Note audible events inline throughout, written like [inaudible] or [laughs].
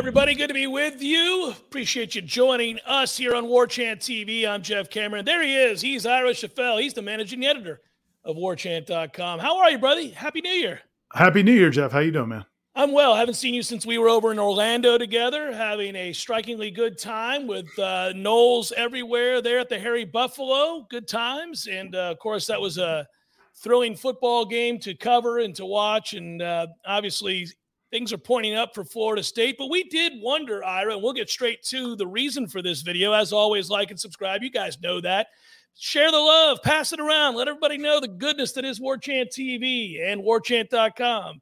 Everybody. Good to be with you. Appreciate you joining us here on War Chant TV. I'm Jeff Cameron. There he is. He's Ira Schoffel. He's the managing editor of warchant.com. How are you, buddy? Happy New Year. Happy New Year, Jeff. How you doing, man? I'm well. Haven't seen you since we were over in Orlando together, having a strikingly good time with uh, Noles everywhere there at the Harry Buffalo. Good times. And uh, of course, that was a thrilling football game to cover and to watch. And uh, obviously, things are pointing up for Florida State. But we did wonder, Ira, and we'll get straight to the reason for this video. As always, like and subscribe. You guys know that. Share the love, pass it around, let everybody know the goodness that is War Chant TV and warchant.com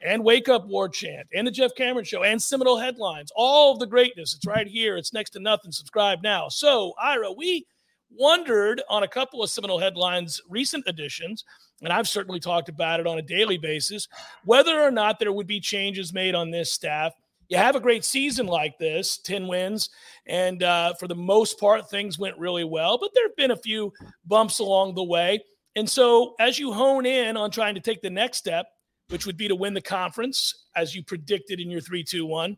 and Wake Up War Chant and the Jeff Cameron Show and Seminole Headlines. All of the greatness. It's right here. It's next to nothing. Subscribe now. So, Ira, we wondered on a couple of Seminole Headlines recent editions, and I've certainly talked about it on a daily basis, whether or not there would be changes made on this staff. You have a great season like this, 10 wins, and uh, for the most part, things went really well, but there have been a few bumps along the way. And so, as you hone in on trying to take the next step, which would be to win the conference, as you predicted in your 3 2 1.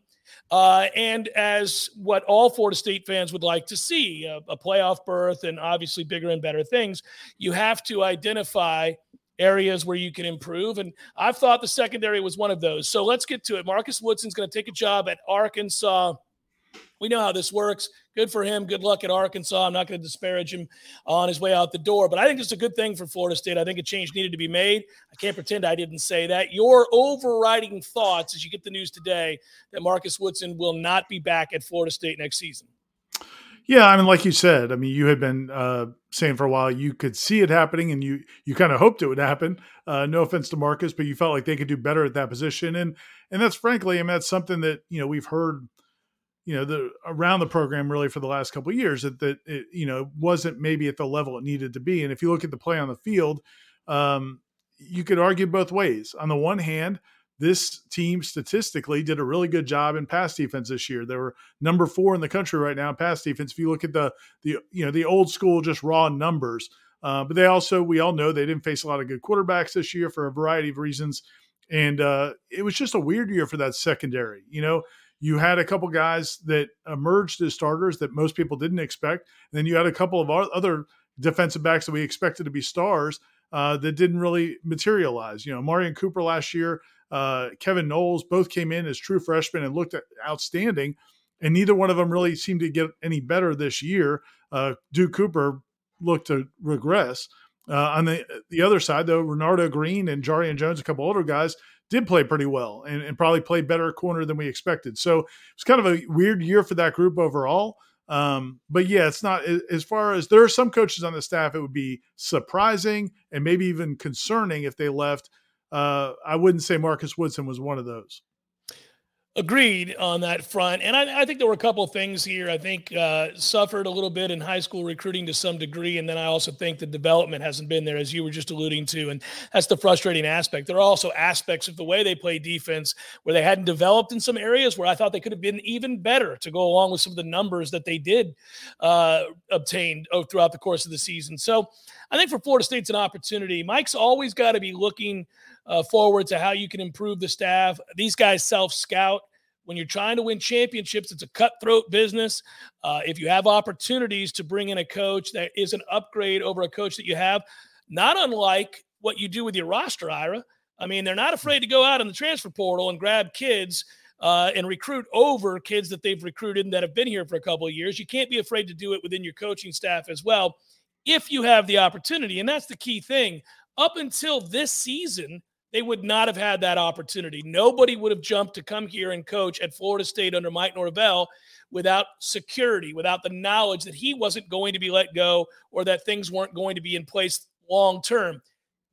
Uh, and as what all Florida State fans would like to see a, a playoff berth and obviously bigger and better things, you have to identify areas where you can improve. And I've thought the secondary was one of those. So let's get to it. Marcus Woodson's going to take a job at Arkansas. We know how this works. Good for him. Good luck at Arkansas. I'm not going to disparage him on his way out the door, but I think it's a good thing for Florida State. I think a change needed to be made. I can't pretend I didn't say that. Your overriding thoughts as you get the news today that Marcus Woodson will not be back at Florida State next season. Yeah, I mean, like you said, I mean, you had been uh, saying for a while you could see it happening, and you you kind of hoped it would happen. Uh, no offense to Marcus, but you felt like they could do better at that position, and and that's frankly, I mean, that's something that you know we've heard, you know, the around the program really for the last couple of years that that it, you know wasn't maybe at the level it needed to be, and if you look at the play on the field, um, you could argue both ways. On the one hand, this team statistically did a really good job in pass defense this year. They were number four in the country right now in pass defense. If you look at the the you know the old school just raw numbers, uh, but they also we all know they didn't face a lot of good quarterbacks this year for a variety of reasons, and uh, it was just a weird year for that secondary. You know, you had a couple guys that emerged as starters that most people didn't expect, and then you had a couple of other defensive backs that we expected to be stars uh, that didn't really materialize. You know, Marion Cooper last year uh, Kevin Knowles both came in as true freshmen and looked outstanding, and neither one of them really seemed to get any better this year. Uh, Duke Cooper looked to regress. Uh, on the the other side, though, Renardo Green and Jarrian Jones, a couple older guys, did play pretty well and, and probably played better corner than we expected. So it's kind of a weird year for that group overall. Um, but yeah, it's not as far as there are some coaches on the staff, it would be surprising and maybe even concerning if they left uh, I wouldn't say Marcus Woodson was one of those. Agreed on that front. And I, I think there were a couple of things here. I think uh, suffered a little bit in high school recruiting to some degree. And then I also think the development hasn't been there, as you were just alluding to. And that's the frustrating aspect. There are also aspects of the way they play defense where they hadn't developed in some areas where I thought they could have been even better to go along with some of the numbers that they did uh, obtain throughout the course of the season. So I think for Florida State's an opportunity. Mike's always got to be looking uh, forward to how you can improve the staff. These guys self scout. When you're trying to win championships, it's a cutthroat business. Uh, if you have opportunities to bring in a coach that is an upgrade over a coach that you have, not unlike what you do with your roster, Ira. I mean, they're not afraid to go out in the transfer portal and grab kids uh, and recruit over kids that they've recruited and that have been here for a couple of years. You can't be afraid to do it within your coaching staff as well if you have the opportunity. And that's the key thing. Up until this season, they would not have had that opportunity. Nobody would have jumped to come here and coach at Florida State under Mike Norvell without security, without the knowledge that he wasn't going to be let go or that things weren't going to be in place long term.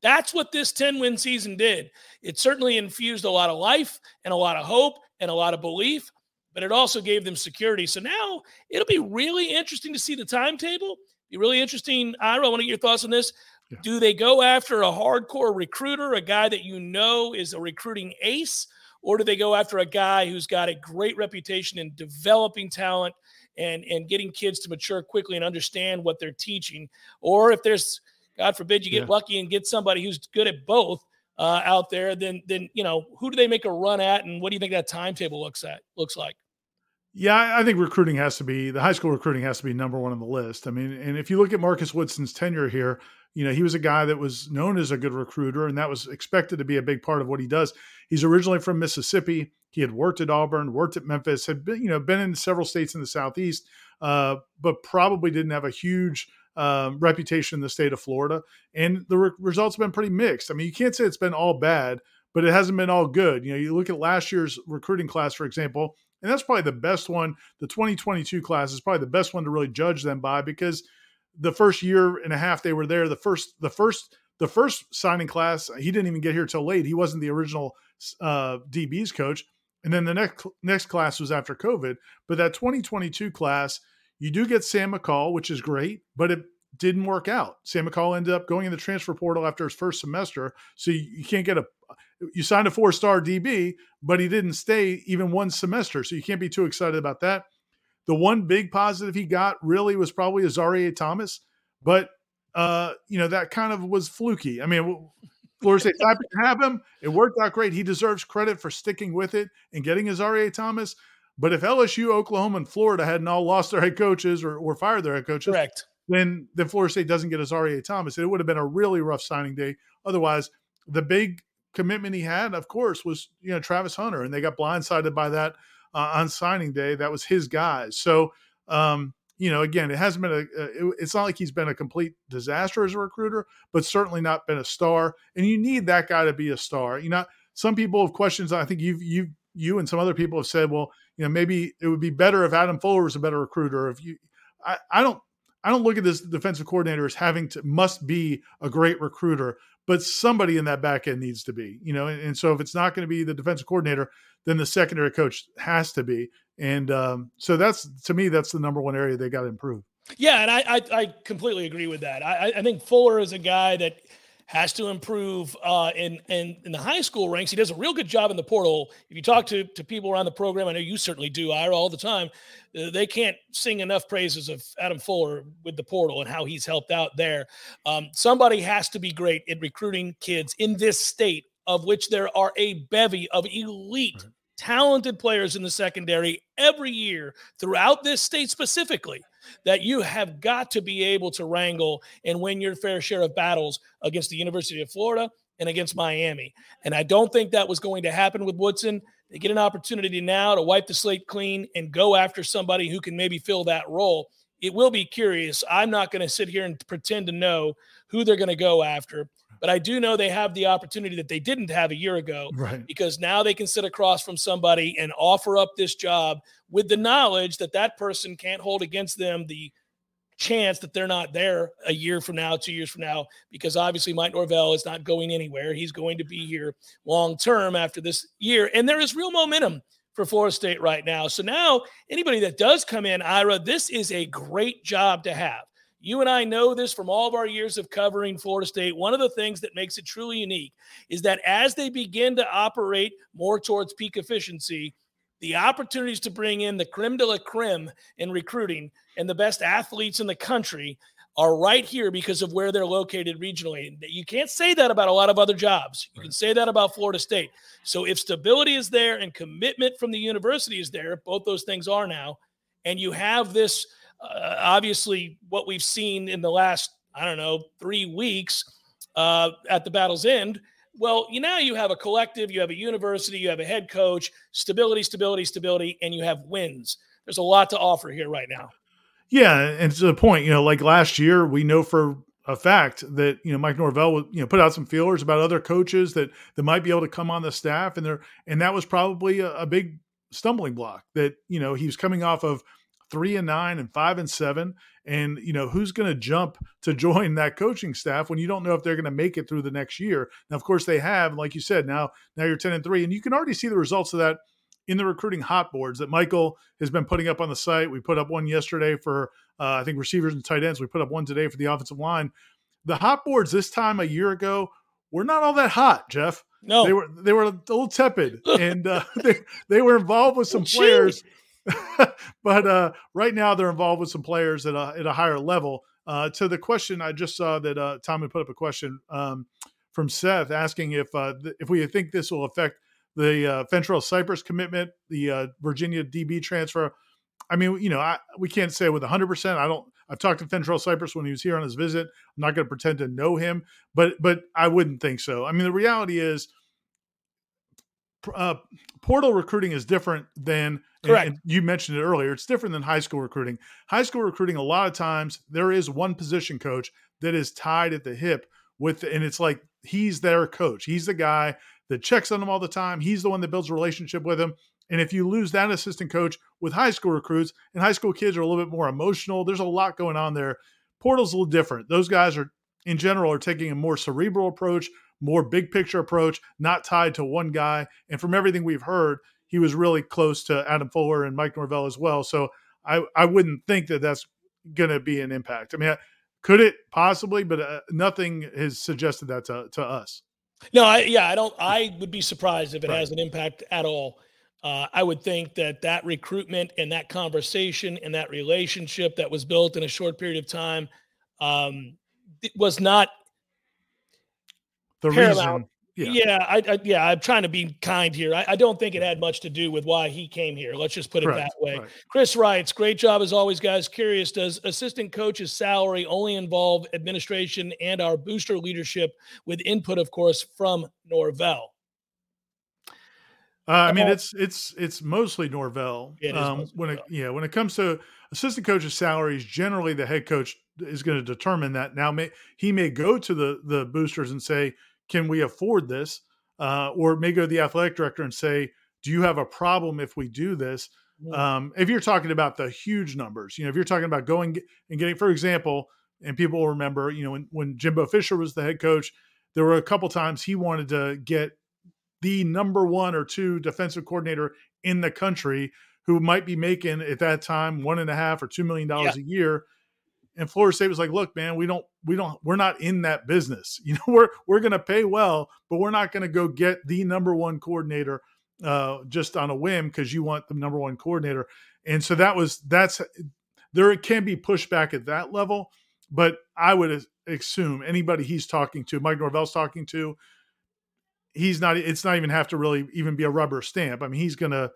That's what this 10 win season did. It certainly infused a lot of life and a lot of hope and a lot of belief, but it also gave them security. So now it'll be really interesting to see the timetable. Be really interesting. Ira, I want to get your thoughts on this. Yeah. Do they go after a hardcore recruiter, a guy that you know is a recruiting ace, or do they go after a guy who's got a great reputation in developing talent and and getting kids to mature quickly and understand what they're teaching? Or if there's God forbid you get yeah. lucky and get somebody who's good at both uh, out there, then then you know who do they make a run at, and what do you think that timetable looks at looks like? Yeah, I think recruiting has to be the high school recruiting has to be number one on the list. I mean, and if you look at Marcus Woodson's tenure here, you know, he was a guy that was known as a good recruiter, and that was expected to be a big part of what he does. He's originally from Mississippi. He had worked at Auburn, worked at Memphis, had been, you know, been in several states in the Southeast, uh, but probably didn't have a huge um, reputation in the state of Florida. And the re- results have been pretty mixed. I mean, you can't say it's been all bad, but it hasn't been all good. You know, you look at last year's recruiting class, for example, and that's probably the best one. The 2022 class is probably the best one to really judge them by because the first year and a half they were there, the first, the first, the first signing class, he didn't even get here till late. He wasn't the original uh, DB's coach. And then the next next class was after COVID. But that 2022 class, you do get Sam McCall, which is great, but it didn't work out. Sam McCall ended up going in the transfer portal after his first semester. So you, you can't get a you signed a four star DB, but he didn't stay even one semester. So you can't be too excited about that. The one big positive he got really was probably Azareye'h Thomas, but uh, you know that kind of was fluky. I mean, [laughs] Florida State happy to have him. It worked out great. He deserves credit for sticking with it and getting Azareye'h Thomas. But if LSU, Oklahoma, and Florida hadn't all lost their head coaches or, or fired their head coaches, correct, then then Florida State doesn't get Azareye'h Thomas. It would have been a really rough signing day. Otherwise, the big commitment he had, of course, was you know Travis Hunter, and they got blindsided by that uh, on signing day. That was his guys. So um, you know, again, it hasn't been a. It, it's not like he's been a complete disaster as a recruiter, but certainly not been a star. And you need that guy to be a star. You know, some people have questions. I think you've you've, you and some other people have said, well, you know, maybe it would be better if Adam Fuller was a better recruiter. If you, I, I don't. I don't look at this defensive coordinator as having to must be a great recruiter but somebody in that back end needs to be, you know. And, and so if it's not going to be the defensive coordinator, then the secondary coach has to be. And um, so that's to me, that's the number one area they got to improve. Yeah, and I, I, I completely agree with that. I, I think Fuller is a guy that has to improve uh, in, in in the high school ranks. He does a real good job in the portal. If you talk to to people around the program, I know you certainly do, Ira, all the time. Uh, they can't sing enough praises of Adam Fuller with the portal and how he's helped out there. Um, somebody has to be great in recruiting kids in this state, of which there are a bevy of elite. Right. Talented players in the secondary every year throughout this state specifically that you have got to be able to wrangle and win your fair share of battles against the University of Florida and against Miami. And I don't think that was going to happen with Woodson. They get an opportunity now to wipe the slate clean and go after somebody who can maybe fill that role. It will be curious. I'm not going to sit here and pretend to know who they're going to go after. But I do know they have the opportunity that they didn't have a year ago right. because now they can sit across from somebody and offer up this job with the knowledge that that person can't hold against them the chance that they're not there a year from now, two years from now, because obviously Mike Norvell is not going anywhere. He's going to be here long term after this year. And there is real momentum for Florida State right now. So now anybody that does come in, Ira, this is a great job to have. You and I know this from all of our years of covering Florida State. One of the things that makes it truly unique is that as they begin to operate more towards peak efficiency, the opportunities to bring in the creme de la creme in recruiting and the best athletes in the country are right here because of where they're located regionally. You can't say that about a lot of other jobs. You can say that about Florida State. So if stability is there and commitment from the university is there, both those things are now, and you have this uh, obviously what we've seen in the last I don't know three weeks uh, at the battle's end. Well, you now you have a collective, you have a university, you have a head coach, stability, stability, stability, and you have wins. There's a lot to offer here right now. Yeah, and to the point, you know, like last year, we know for a fact that you know Mike Norvell you know put out some feelers about other coaches that that might be able to come on the staff, and there and that was probably a, a big stumbling block that you know he was coming off of three and nine and five and seven. And, you know, who's going to jump to [laughs] join that coaching staff when you don't know if they're going to make it through the next year? Now, of course, they have, like you said, now, now you're 10 and three. And you can already see the results of that in the recruiting hot boards that Michael has been putting up on the site. We put up one yesterday for, uh, I think, receivers and tight ends. We put up one today for the offensive line. The hot boards this time a year ago were not all that hot, Jeff. No, they were they were a little tepid, and uh, [laughs] they they were involved with some well, players [laughs] but uh, right now they're involved with some players at a, at a higher level. Uh, to the question, I just saw that uh, Tom had put up a question um, from Seth asking if uh, th- if we think this will affect the uh, Fentrell Cypress commitment, the uh, Virginia DB transfer. I mean, you know, I, we can't say with 100%. I don't. I've talked to Fentrell Cypress when he was here on his visit. I'm not going to pretend to know him, but but I wouldn't think so. I mean, the reality is uh, portal recruiting is different than correct. And, and you mentioned it earlier. It's different than high school recruiting. High school recruiting, a lot of times there is one position coach that is tied at the hip with, and it's like he's their coach. He's the guy that checks on them all the time. He's the one that builds a relationship with them. And if you lose that assistant coach with high school recruits, and high school kids are a little bit more emotional, there's a lot going on there. Portal's a little different. Those guys are, in general, are taking a more cerebral approach, more big picture approach, not tied to one guy. And from everything we've heard, he was really close to Adam Fuller and Mike Norvell as well. So I, I wouldn't think that that's going to be an impact. I mean, could it possibly? But uh, nothing has suggested that to, to us. No, I, yeah, I don't. I would be surprised if it right. has an impact at all. Uh, I would think that that recruitment and that conversation and that relationship that was built in a short period of time um, was not the paramount. reason. Yeah, yeah, I, I, yeah. I'm trying to be kind here. I, I, don't think it had much to do with why he came here. Let's just put it that way. Right. Chris writes, "Great job as always, guys. Curious, does assistant coach's salary only involve administration and our booster leadership, with input, of course, from Norvell?" Uh, I mean, it's it's it's mostly Norvell. It um, when it yeah, when it comes to assistant coach's salaries, generally the head coach is going to determine that. Now, may, he may go to the the boosters and say, can we afford this? Uh, or may go to the athletic director and say, do you have a problem if we do this? Um, if you're talking about the huge numbers, you know, if you're talking about going and getting, for example, and people will remember, you know, when, when Jimbo Fisher was the head coach, there were a couple times he wanted to get the number one or two defensive coordinator in the country who might be making at that time one and a half or two million dollars yeah. a year and Florida State was like, "Look, man, we don't, we don't, we're not in that business. [laughs] You know, we're we're going to pay well, but we're not going to go get the number one coordinator uh, just on a whim because you want the number one coordinator." And so that was that's there can be pushback at that level, but I would assume anybody he's talking to, Mike Norvell's talking to, he's not. It's not even have to really even be a rubber stamp. I mean, he's going to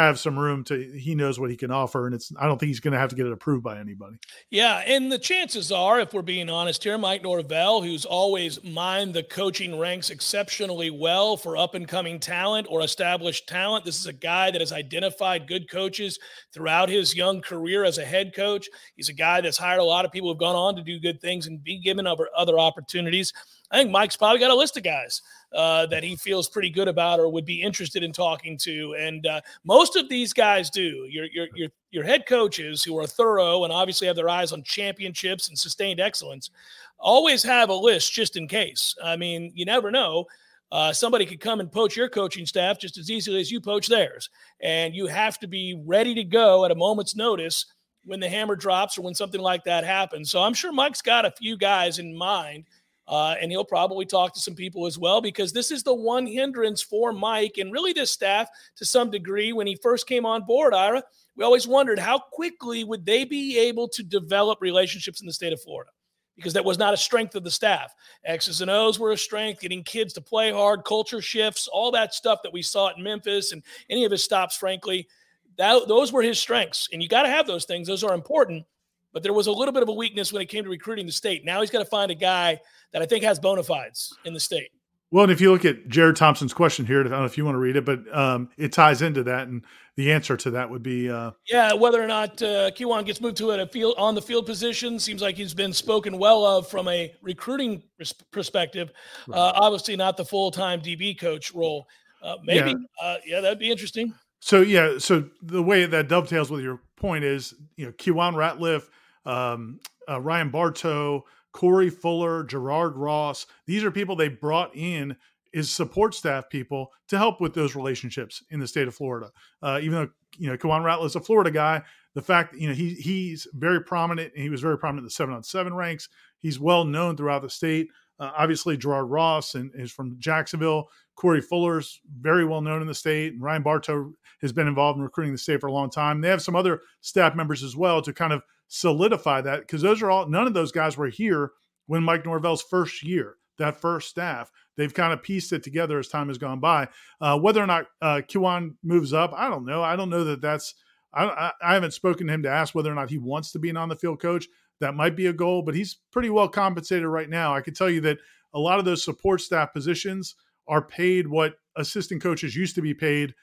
have some room to he knows what he can offer and it's i don't think he's going to have to get it approved by anybody. Yeah and the chances are if we're being honest here mike norvell who's always mined the coaching ranks exceptionally well for up and coming talent or established talent this is a guy that has identified good coaches throughout his young career as a head coach. He's a guy that's hired a lot of people who've gone on to do good things and be given other, other opportunities. I think mike's probably got a list of guys uh, that he feels pretty good about or would be interested in talking to. And uh, most of these guys do. Your, your, your, your head coaches who are thorough and obviously have their eyes on championships and sustained excellence always have a list just in case. I mean, you never know. Uh, somebody could come and poach your coaching staff just as easily as you poach theirs. And you have to be ready to go at a moment's notice when the hammer drops or when something like that happens. So I'm sure Mike's got a few guys in mind uh, and he'll probably talk to some people as well because this is the one hindrance for Mike and really this staff to some degree. When he first came on board, Ira, we always wondered how quickly would they be able to develop relationships in the state of Florida. because that was not a strength of the staff. X's and O's were a strength, getting kids to play hard, culture shifts, all that stuff that we saw at Memphis and any of his stops, frankly, that, those were his strengths. And you got to have those things, those are important. But there was a little bit of a weakness when it came to recruiting the state. Now he's got to find a guy that I think has bona fides in the state. Well, and if you look at Jared Thompson's question here, I don't know if you want to read it, but um, it ties into that, and the answer to that would be uh, yeah, whether or not uh, Kejuan gets moved to a field on the field position seems like he's been spoken well of from a recruiting perspective. Right. Uh, obviously, not the full time DB coach role. Uh, maybe, yeah. Uh, yeah, that'd be interesting. So yeah, so the way that dovetails with your point is, you know, Kejuan Ratliff, um, uh, Ryan Bartow, Corey Fuller, Gerard Ross. These are people they brought in as support staff people to help with those relationships in the state of Florida. Uh, even though you know Kejuan Ratliff is a Florida guy, the fact that you know he he's very prominent and he was very prominent in the seven on seven ranks. He's well known throughout the state. Uh, obviously, Gerard Ross and is from Jacksonville. Corey Fuller's very well known in the state, and Ryan Bartow has been involved in recruiting the state for a long time. They have some other staff members as well to kind of solidify that because those are all none of those guys were here when Mike Norvell's first year, that first staff. They've kind of pieced it together as time has gone by. Uh, whether or not uh, Kejuan moves up, I don't know. I don't know that that's. I, I haven't spoken to him to ask whether or not he wants to be an on the field coach. That might be a goal, but he's pretty well compensated right now. I can tell you that a lot of those support staff positions are paid what assistant coaches used to be paid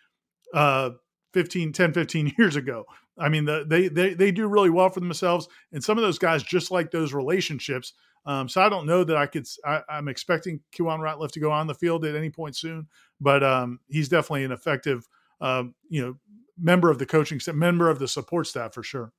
uh, 15, 10, 15 [laughs] years ago. I mean, the, they, they, they do really well for themselves. And some of those guys just like those relationships. Um, so I don't know that I could, I, am expecting Kejuan Ratliff to go on the field at any point soon, but um, he's definitely an effective, uh, you know, member of the coaching, member of the support staff for sure.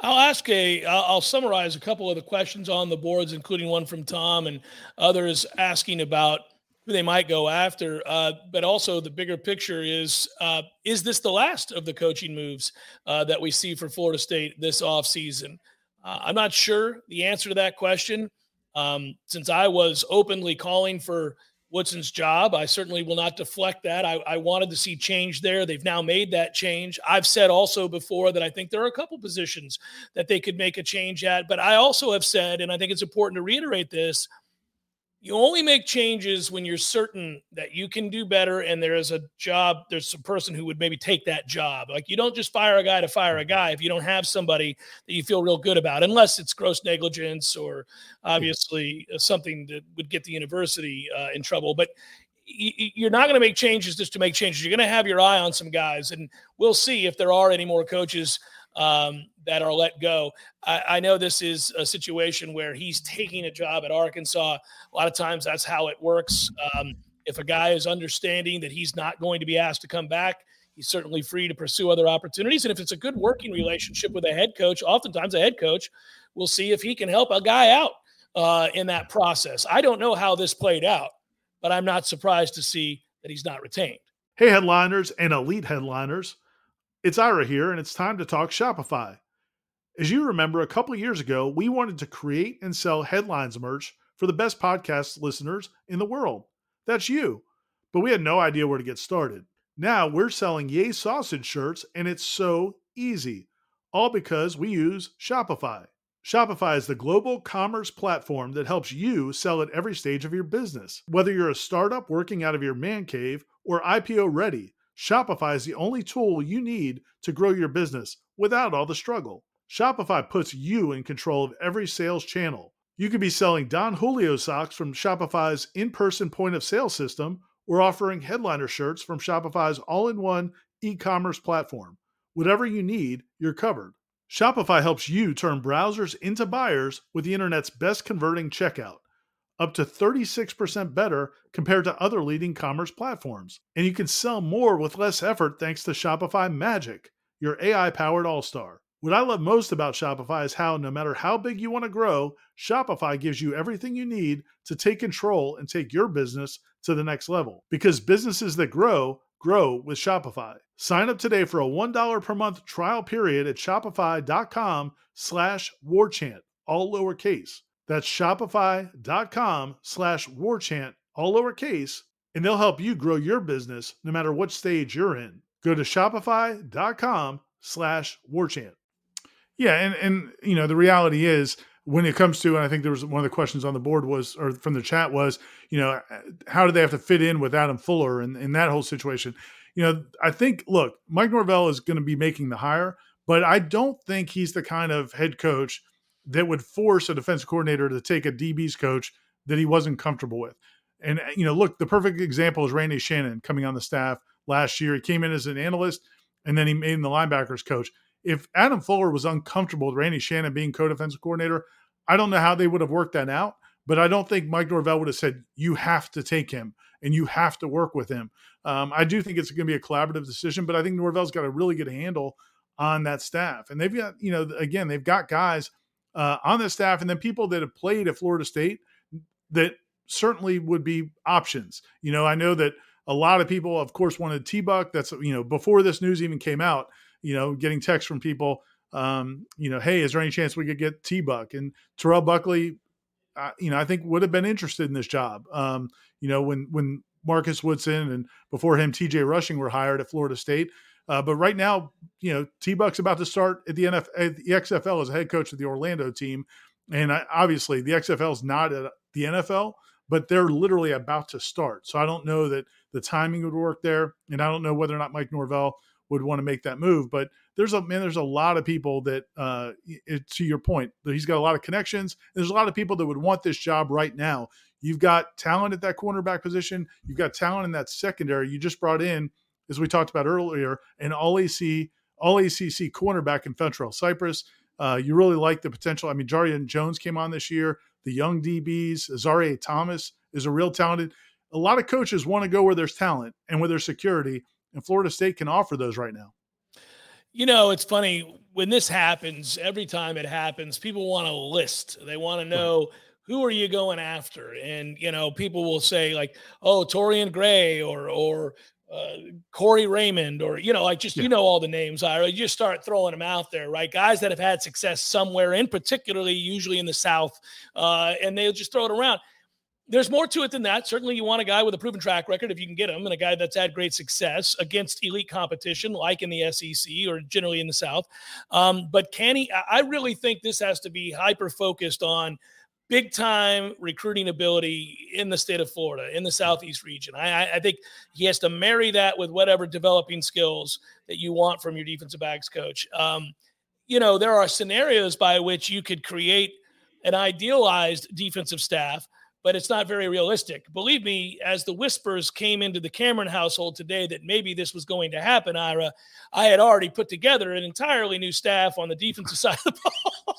I'll ask a. I'll summarize a couple of the questions on the boards, including one from Tom and others asking about who they might go after. Uh, but also, the bigger picture is uh, is this the last of the coaching moves uh, that we see for Florida State this offseason? Uh, I'm not sure the answer to that question. Um, since I was openly calling for Woodson's job, I certainly will not deflect that. I, I, wanted to see change there. They've now made that change. I've said also before that I think there are a couple positions that they could make a change at. But I also have said, and I think it's important to reiterate this you only make changes when you're certain that you can do better and there is a job there's a person who would maybe take that job. Like you don't just fire a guy to fire a guy if you don't have somebody that you feel real good about unless it's gross negligence or obviously uh, something that would get the university uh, in trouble. But you're not going to make changes just to make changes. You're going to have your eye on some guys and we'll see if there are any more coaches um, that are let go. I, I, know this is a situation where he's taking a job at Arkansas. A lot of times that's how it works. Um, if a guy is understanding that he's not going to be asked to come back, he's certainly free to pursue other opportunities. And if it's a good working relationship with a head coach, oftentimes a head coach will see if he can help a guy out uh, in that process. I don't know how this played out, but I'm not surprised to see that he's not retained. Hey, headliners and elite headliners. It's Ira here, and it's time to talk Shopify. As you remember, a couple years ago, we wanted to create and sell headlines merch for the best podcast listeners in the world. That's you. But we had no idea where to get started. Now we're selling Yay Sausage shirts, and it's so easy. All because we use Shopify. Shopify is the global commerce platform that helps you sell at every stage of your business. Whether you're a startup working out of your man cave or IPO ready, Shopify is the only tool you need to grow your business without all the struggle. Shopify puts you in control of every sales channel. You could be selling Don Julio socks from Shopify's in person point of sale system or offering headliner shirts from Shopify's all in one e commerce platform. Whatever you need, you're covered. Shopify helps you turn browsers into buyers with the internet's best converting checkout up to 36% better compared to other leading commerce platforms. And you can sell more with less effort thanks to Shopify Magic, your AI powered all star. What I love most about Shopify is how, no matter how big you want to grow, Shopify gives you everything you need to take control and take your business to the next level. Because businesses that grow, grow with Shopify. Sign up today for a $1 per month trial period at shopify.com slash warchant, all lowercase. That's shopify.com slash warchant, all lowercase, and they'll help you grow your business no matter what stage you're in. Go to shopify.com slash warchant. Yeah, and, and you know, the reality is when it comes to, and I think there was one of the questions on the board was, or from the chat was, you know, how do they have to fit in with Adam Fuller and in that whole situation? You know, I think, look, Mike Norvell is going to be making the hire, but I don't think he's the kind of head coach that would force a defensive coordinator to take a DB's coach that he wasn't comfortable with. And, you know, look, the perfect example is Randy Shannon coming on the staff last year. He came in as an analyst and then he made him the linebackers coach. If Adam Fuller was uncomfortable with Randy Shannon being co defensive coordinator, I don't know how they would have worked that out. But I don't think Mike Norvell would have said, you have to take him and you have to work with him. Um, I do think it's going to be a collaborative decision, but I think Norvell's got a really good handle on that staff. And they've got, you know, again, they've got guys uh, on the staff and then people that have played at Florida State that certainly would be options. You know, I know that a lot of people, of course, wanted T Buck. That's, you know, before this news even came out, you know, getting texts from people, um, you know, hey, is there any chance we could get T Buck? And Terrell Buckley, you know, I think would have been interested in this job. Um, you know, when, when Marcus Woodson and before him, TJ Rushing were hired at Florida State. Uh, but right now, you know, T Buck's about to start at the NFL, at the XFL as head coach of the Orlando team. And I, obviously, the XFL is not at the NFL, but they're literally about to start. So I don't know that the timing would work there, and I don't know whether or not Mike Norvell would want to make that move. But there's a man, there's a lot of people that, uh, it, to your point, he's got a lot of connections. There's a lot of people that would want this job right now. You've got talent at that cornerback position. You've got talent in that secondary. You just brought in, as we talked about earlier, an all AC, all ACC cornerback in Fentrell Cypress. Uh, you really like the potential. I mean, Jarrian Jones came on this year. The young DBs, Azareye'h Thomas is a real talented. A lot of coaches want to go where there's talent and where there's security, and Florida State can offer those right now. You know, it's funny when this happens. Every time it happens, people want a list. They want to know. Right who are you going after? And you know, people will say like, "Oh, Torian Gray," or or uh, Corey Raymond, or you know, like just yeah. you know all the names. Ira, you just start throwing them out there, right? Guys that have had success somewhere, in particularly usually in the South, uh, and they'll just throw it around. There's more to it than that. Certainly, you want a guy with a proven track record if you can get him, and a guy that's had great success against elite competition, like in the SEC or generally in the South. Um, but can he? I really think this has to be hyper focused on big time recruiting ability in the state of Florida, in the Southeast region. I, I, think he has to marry that with whatever developing skills that you want from your defensive backs coach. Um, you know, there are scenarios by which you could create an idealized defensive staff, but it's not very realistic. Believe me, as the whispers came into the Cameron household today that maybe this was going to happen, Ira, I had already put together an entirely new staff on the defensive [laughs] side of the ball.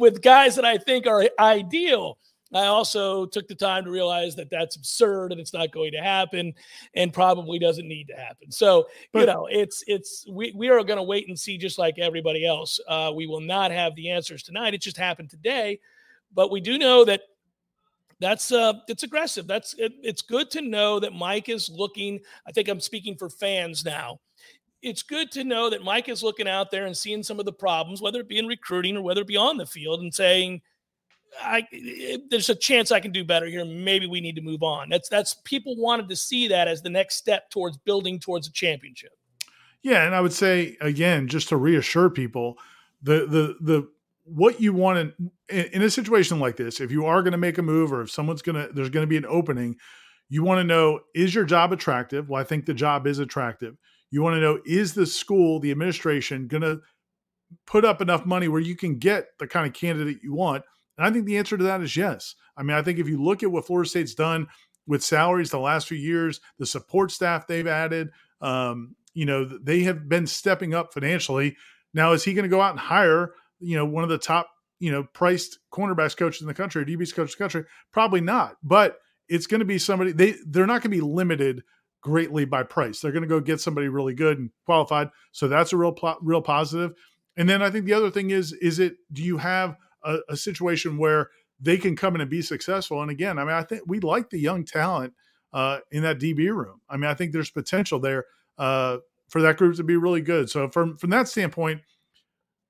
With guys that I think are ideal. I also took the time to realize that that's absurd and it's not going to happen and probably doesn't need to happen. So, but, you know, it's, it's, we, we are going to wait and see just like everybody else. Uh, we will not have the answers tonight. It just happened today, but we do know that that's uh it's aggressive that's it, it's good to know that mike is looking i think i'm speaking for fans now it's good to know that Mike is looking out there and seeing some of the problems, whether it be in recruiting or whether it be on the field, and saying, "I eh, there's a chance I can do better here. Maybe we need to move on." That's that's people wanted to see that as the next step towards building towards a championship. Yeah, and I would say again, just to reassure people, the the the what you want in, in a situation like this, if you are going to make a move or if someone's going to there's going to be an opening, you want to know is your job attractive? Well, I think the job is attractive you want to know is the school, the administration, going to put up enough money where you can get the kind of candidate you want? And I think the answer to that is yes. I mean, I think if you look at what Florida State's done with salaries the last few years, the support staff they've added, um, you know, they have been stepping up financially. Now, is he going to go out and hire, you know, one of the top, you know, priced cornerbacks coaches in the country, or DBs coaches in the country? Probably not. But it's going to be somebody they they're not going to be limited greatly by price. They're going to go get somebody really good and qualified. So that's a real real positive. And then I think the other thing is is it do you have a, a, situation where they can come in and be successful? And again, I mean, I think we like the young talent uh, in that DB room. I mean, I think there's potential there uh, for that group to be really good. So from from that standpoint,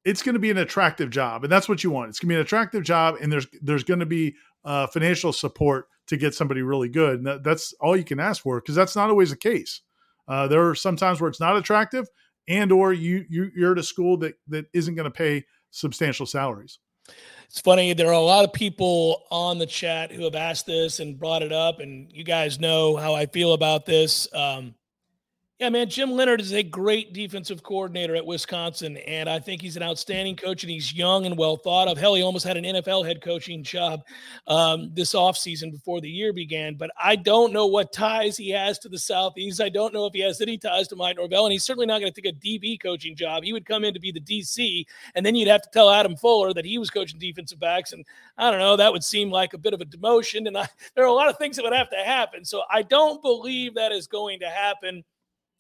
it's going to be an attractive job, and that's what you want. It's going to be an attractive job, and there's there's going to be uh, financial support to get somebody really good. And that, that's all you can ask for because that's not always the case. Uh, there are some times where it's not attractive, and or you, you you're at a school that that isn't going to pay substantial salaries. It's funny. There are a lot of people on the chat who have asked this and brought it up, and you guys know how I feel about this. Um, yeah, man, Jim Leonhard is a great defensive coordinator at Wisconsin, and I think he's an outstanding coach, and he's young and well thought of. Hell, he almost had an NFL head coaching job um, this offseason before the year began. But I don't know what ties he has to the Southeast. I don't know if he has any ties to Mike Norvell, and he's certainly not going to take a DB coaching job. He would come in to be the DC, and then you'd have to tell Adam Fuller that he was coaching defensive backs, and I don't know, that would seem like a bit of a demotion. And I, [laughs] there are a lot of things that would have to happen. So I don't believe that is going to happen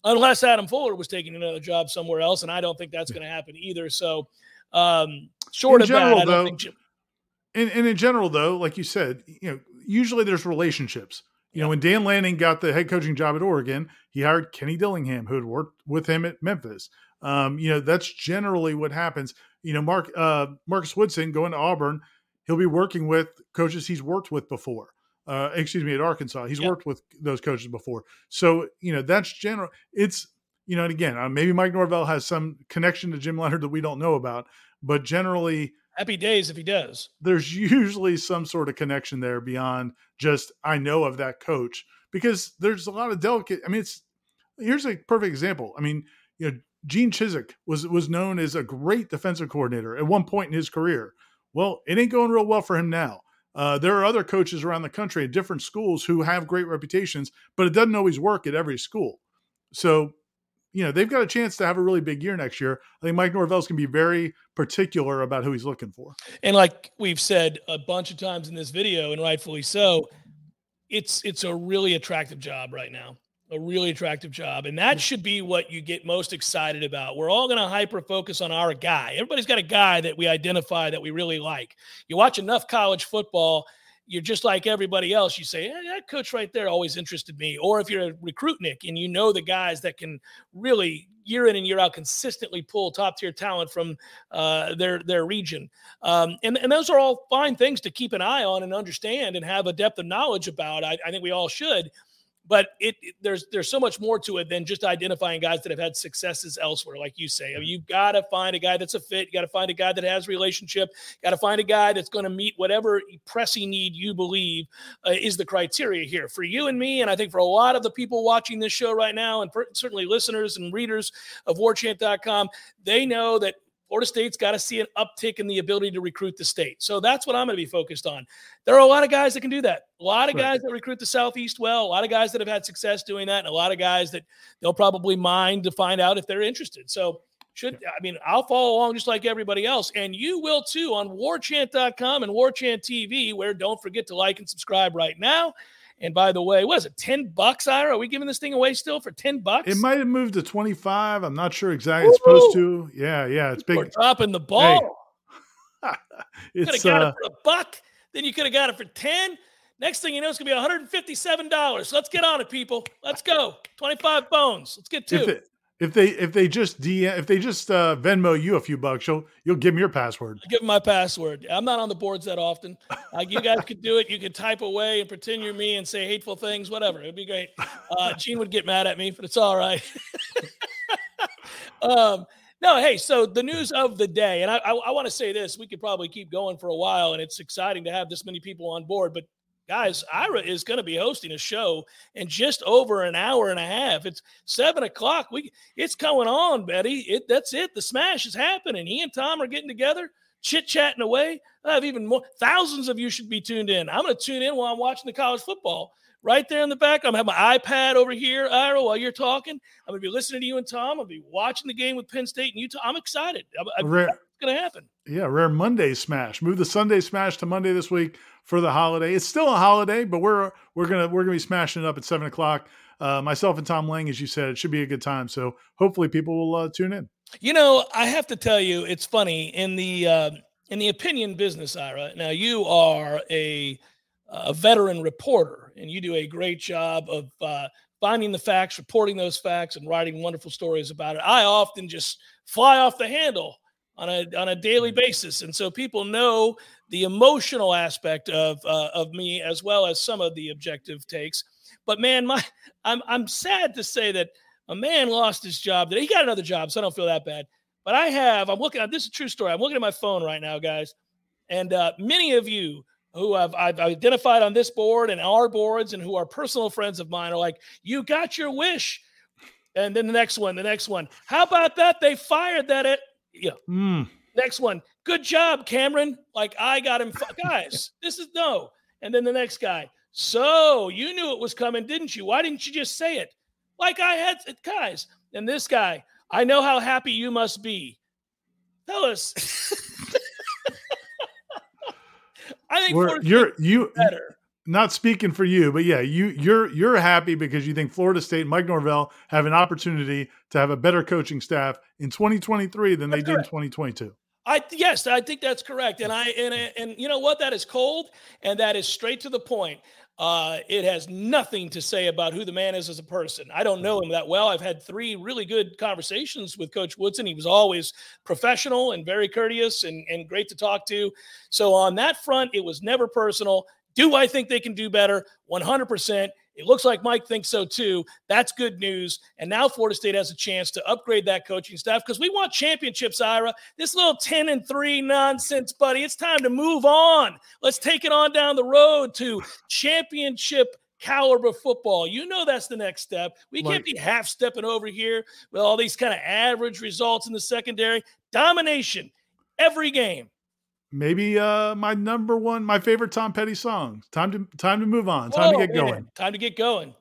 unless Adam Fuller was taking another job somewhere else, and I don't think that's going to happen either. So, um, short in of general, that, I don't though, think. Jim- and, and in general, though, like you said, you know, usually there's relationships. You know, when Dan Lanning got the head coaching job at Oregon, he hired Kenny Dillingham, who had worked with him at Memphis. Um, you know, that's generally what happens. You know, Mark uh, Marcus Woodson going to Auburn, he'll be working with coaches he's worked with before. Uh, excuse me, at Arkansas, he's Yeah. worked with those coaches before. So you know, that's general. It's you know, and again, uh, maybe Mike Norvell has some connection to Jim Leonhard that we don't know about, but generally, Happy days if he does. there's usually some sort of connection there beyond just I know of that coach because there's a lot of delicate. I mean, it's here's a perfect example. I mean, you know, Gene Chizik was was known as a great defensive coordinator at one point in his career. Well, it ain't going real well for him now. Uh, there are other coaches around the country at different schools who have great reputations, but it doesn't always work at every school. So, you know, they've got a chance to have a really big year next year. I think Mike Norvell's going to be very particular about who he's looking for. And like we've said a bunch of times in this video, and rightfully so, it's it's a really attractive job right now. A really attractive job. And that should be what you get most excited about. We're all going to hyper focus on our guy. Everybody's got a guy that we identify that we really like. You watch enough college football, you're just like everybody else. You say, hey, that coach right there always interested me. Or if you're a recruit, Nick, and you know the guys that can really year in and year out consistently pull top tier talent from uh, their their region. Um, and, and those are all fine things to keep an eye on and understand and have a depth of knowledge about. I, I think we all should. But it, it- there's there's so much more to it than just identifying guys that have had successes elsewhere, like you say. I mean, you've got to find a guy that's a fit. You got to find a guy that has relationship. Got to find a guy that's going to meet whatever pressing need you believe uh, is the criteria here for you and me, and I think for a lot of the people watching this show right now, and per- certainly listeners and readers of WarChant.com, they know that Florida State's got to see an uptick in the ability to recruit the state. So that's what I'm going to be focused on. There are a lot of guys that can do that. A lot of Right. guys that recruit the Southeast well, a lot of guys that have had success doing that, and a lot of guys that they'll probably mind to find out if they're interested. So should I mean I'll follow along just like everybody else, and you will too on warchant.com and warchant TV, where don't forget to like and subscribe right now. And by the way, what is it, 10 bucks, Ira? Are we giving this thing away still for 10 bucks? It might have moved to 25. I'm not sure exactly. It's supposed to. Yeah, yeah. It's big. We're dropping the ball. [laughs] You could have It's got uh, it for a buck. Then you could have got it for 10. Next thing you know, it's going to be $157. Let's get on it, people. Let's go. 25 bones. Let's get to if it. If they if they just DM if they just uh, Venmo you a few bucks, you'll you'll give them your password. Give them my password. I'm not on the boards that often. Like you guys could do it. You could type away and pretend you're me and say hateful things, whatever. It'd be great. Uh, Gene would get mad at me, but it's all right. [laughs] um, no, hey, so the news of the day, and I, I, I want to say this: we could probably keep going for a while, and it's exciting to have this many people on board. But guys, Ira is going to be hosting a show in just over an hour and a half. It's seven o'clock. We it's going on, Betty. It that's it. The smash is happening. He and Tom are getting together, chit chatting away. I have even more. Thousands of you should be tuned in. I'm going to tune in while I'm watching the college football. Right there in the back, I'm gonna have my iPad over here, Ira, while you're talking. I'm gonna be listening to you and Tom. I'll be watching the game with Penn State and Utah. I'm excited. I'm, I'm, Rare- it's gonna happen. Yeah, rare Monday smash. Move the Sunday smash to Monday this week for the holiday. It's still a holiday, but we're we're gonna we're gonna be smashing it up at seven o'clock. Uh, myself and Tom Lang, as you said, it should be a good time. So hopefully people will uh, tune in. You know, I have to tell you, it's funny in the uh, in the opinion business, Ira. Now you are a a veteran reporter, and you do a great job of uh, finding the facts, reporting those facts, and writing wonderful stories about it. I often just fly off the handle on a on a daily basis, and so people know the emotional aspect of uh, of me as well as some of the objective takes. But man, my I'm I'm sad to say that a man lost his job. That he got another job, so I don't feel that bad. But I have. I'm looking at this is a true story. I'm looking at my phone right now, guys. And uh, many of you who I've, I've identified on this board and our boards and who are personal friends of mine are like, you got your wish. And then the next one, the next one. How about that? They fired that at, yeah. Mm. Next one. Good job, Cameron. Like I got him. [laughs] Guys, this is no. And then the next guy. So you knew it was coming, didn't you? Why didn't you just say it? Like I had, uh, guys. And this guy, I know how happy you must be. Tell us. [laughs] I think We're, you're you better. not speaking for you, but yeah, you you're you're happy because you think Florida State and Mike Norvell have an opportunity to have a better coaching staff in 2023 than they That's did in 2022. I yes, I think that's correct. And I and and you know what? That is cold and that is straight to the point. Uh, it has nothing to say about who the man is as a person. I don't know him that well. I've had three really good conversations with Coach Woodson. He was always professional and very courteous and, and great to talk to. So on that front, it was never personal. Do I think they can do better? 100%. It looks like Mike thinks so too. That's good news. And now Florida State has a chance to upgrade that coaching staff because we want championships, Ira. This little 10 and 3 nonsense, buddy. It's time to move on. Let's take it on down the road to championship caliber football. You know that's the next step. We can't be half stepping over here with all these kind of average results in the secondary. Domination every game. Maybe uh my number one, my favorite Tom Petty song. Time to time to move on. Time Whoa, to get man. going. Time to get going.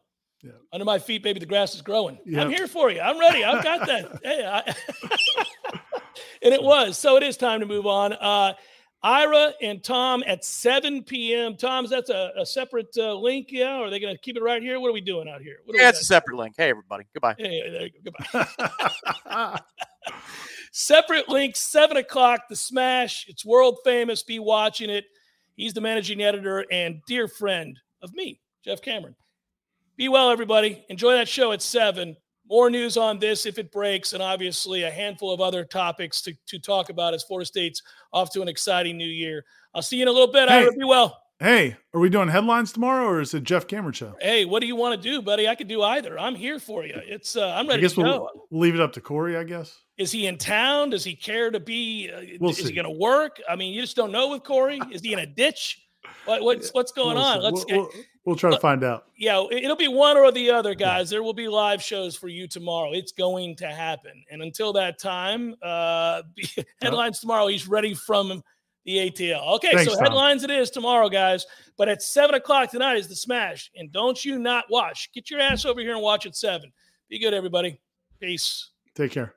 Yeah. Under my feet, baby, the grass is growing. Yeah. I'm here for you. I'm ready. I've got that. [laughs] hey, I- [laughs] and it was. So it is time to move on. Uh, Ira and Tom at 7 p.m. Tom's that's a, a separate uh, link, yeah? Or are they going to keep it right here? What are we doing out here? What Yeah, we it's a separate link. Hey, everybody. Goodbye. yeah, yeah, there you go. Goodbye. [laughs] Separate link, seven o'clock, the smash. It's world famous. Be watching it. He's the managing editor and dear friend of me, Jeff Cameron. Be well, everybody. Enjoy that show at seven. More news on this if it breaks, and obviously a handful of other topics to, to talk about as Florida State's off to an exciting new year. I'll see you in a little bit. Hey. Ira, be well. Hey, are we doing headlines tomorrow or is it Jeff Cameron show? Hey, what do you want to do, buddy? I could do either. I'm here for you. It's uh, I'm ready. I guess to we'll, go. we'll leave it up to Corey, I guess. Is he in town? Does he care to be? Uh, We'll is see. he going to work? I mean, you just don't know with Corey. Is he in a ditch? What, what's what's going We'll on? Let's we'll, we'll, try to find out. yeah, it- it'll be one or the other, guys. There will be live shows for you tomorrow. It's going to happen, and until that time, uh, [laughs] headlines tomorrow. He's ready from the ATL. Okay, Thanks, so Tom. headlines it is tomorrow, guys. But at seven o'clock tonight is the smash, and don't you not watch? Get your ass over here and watch at seven. Be good, everybody. Peace. Take care.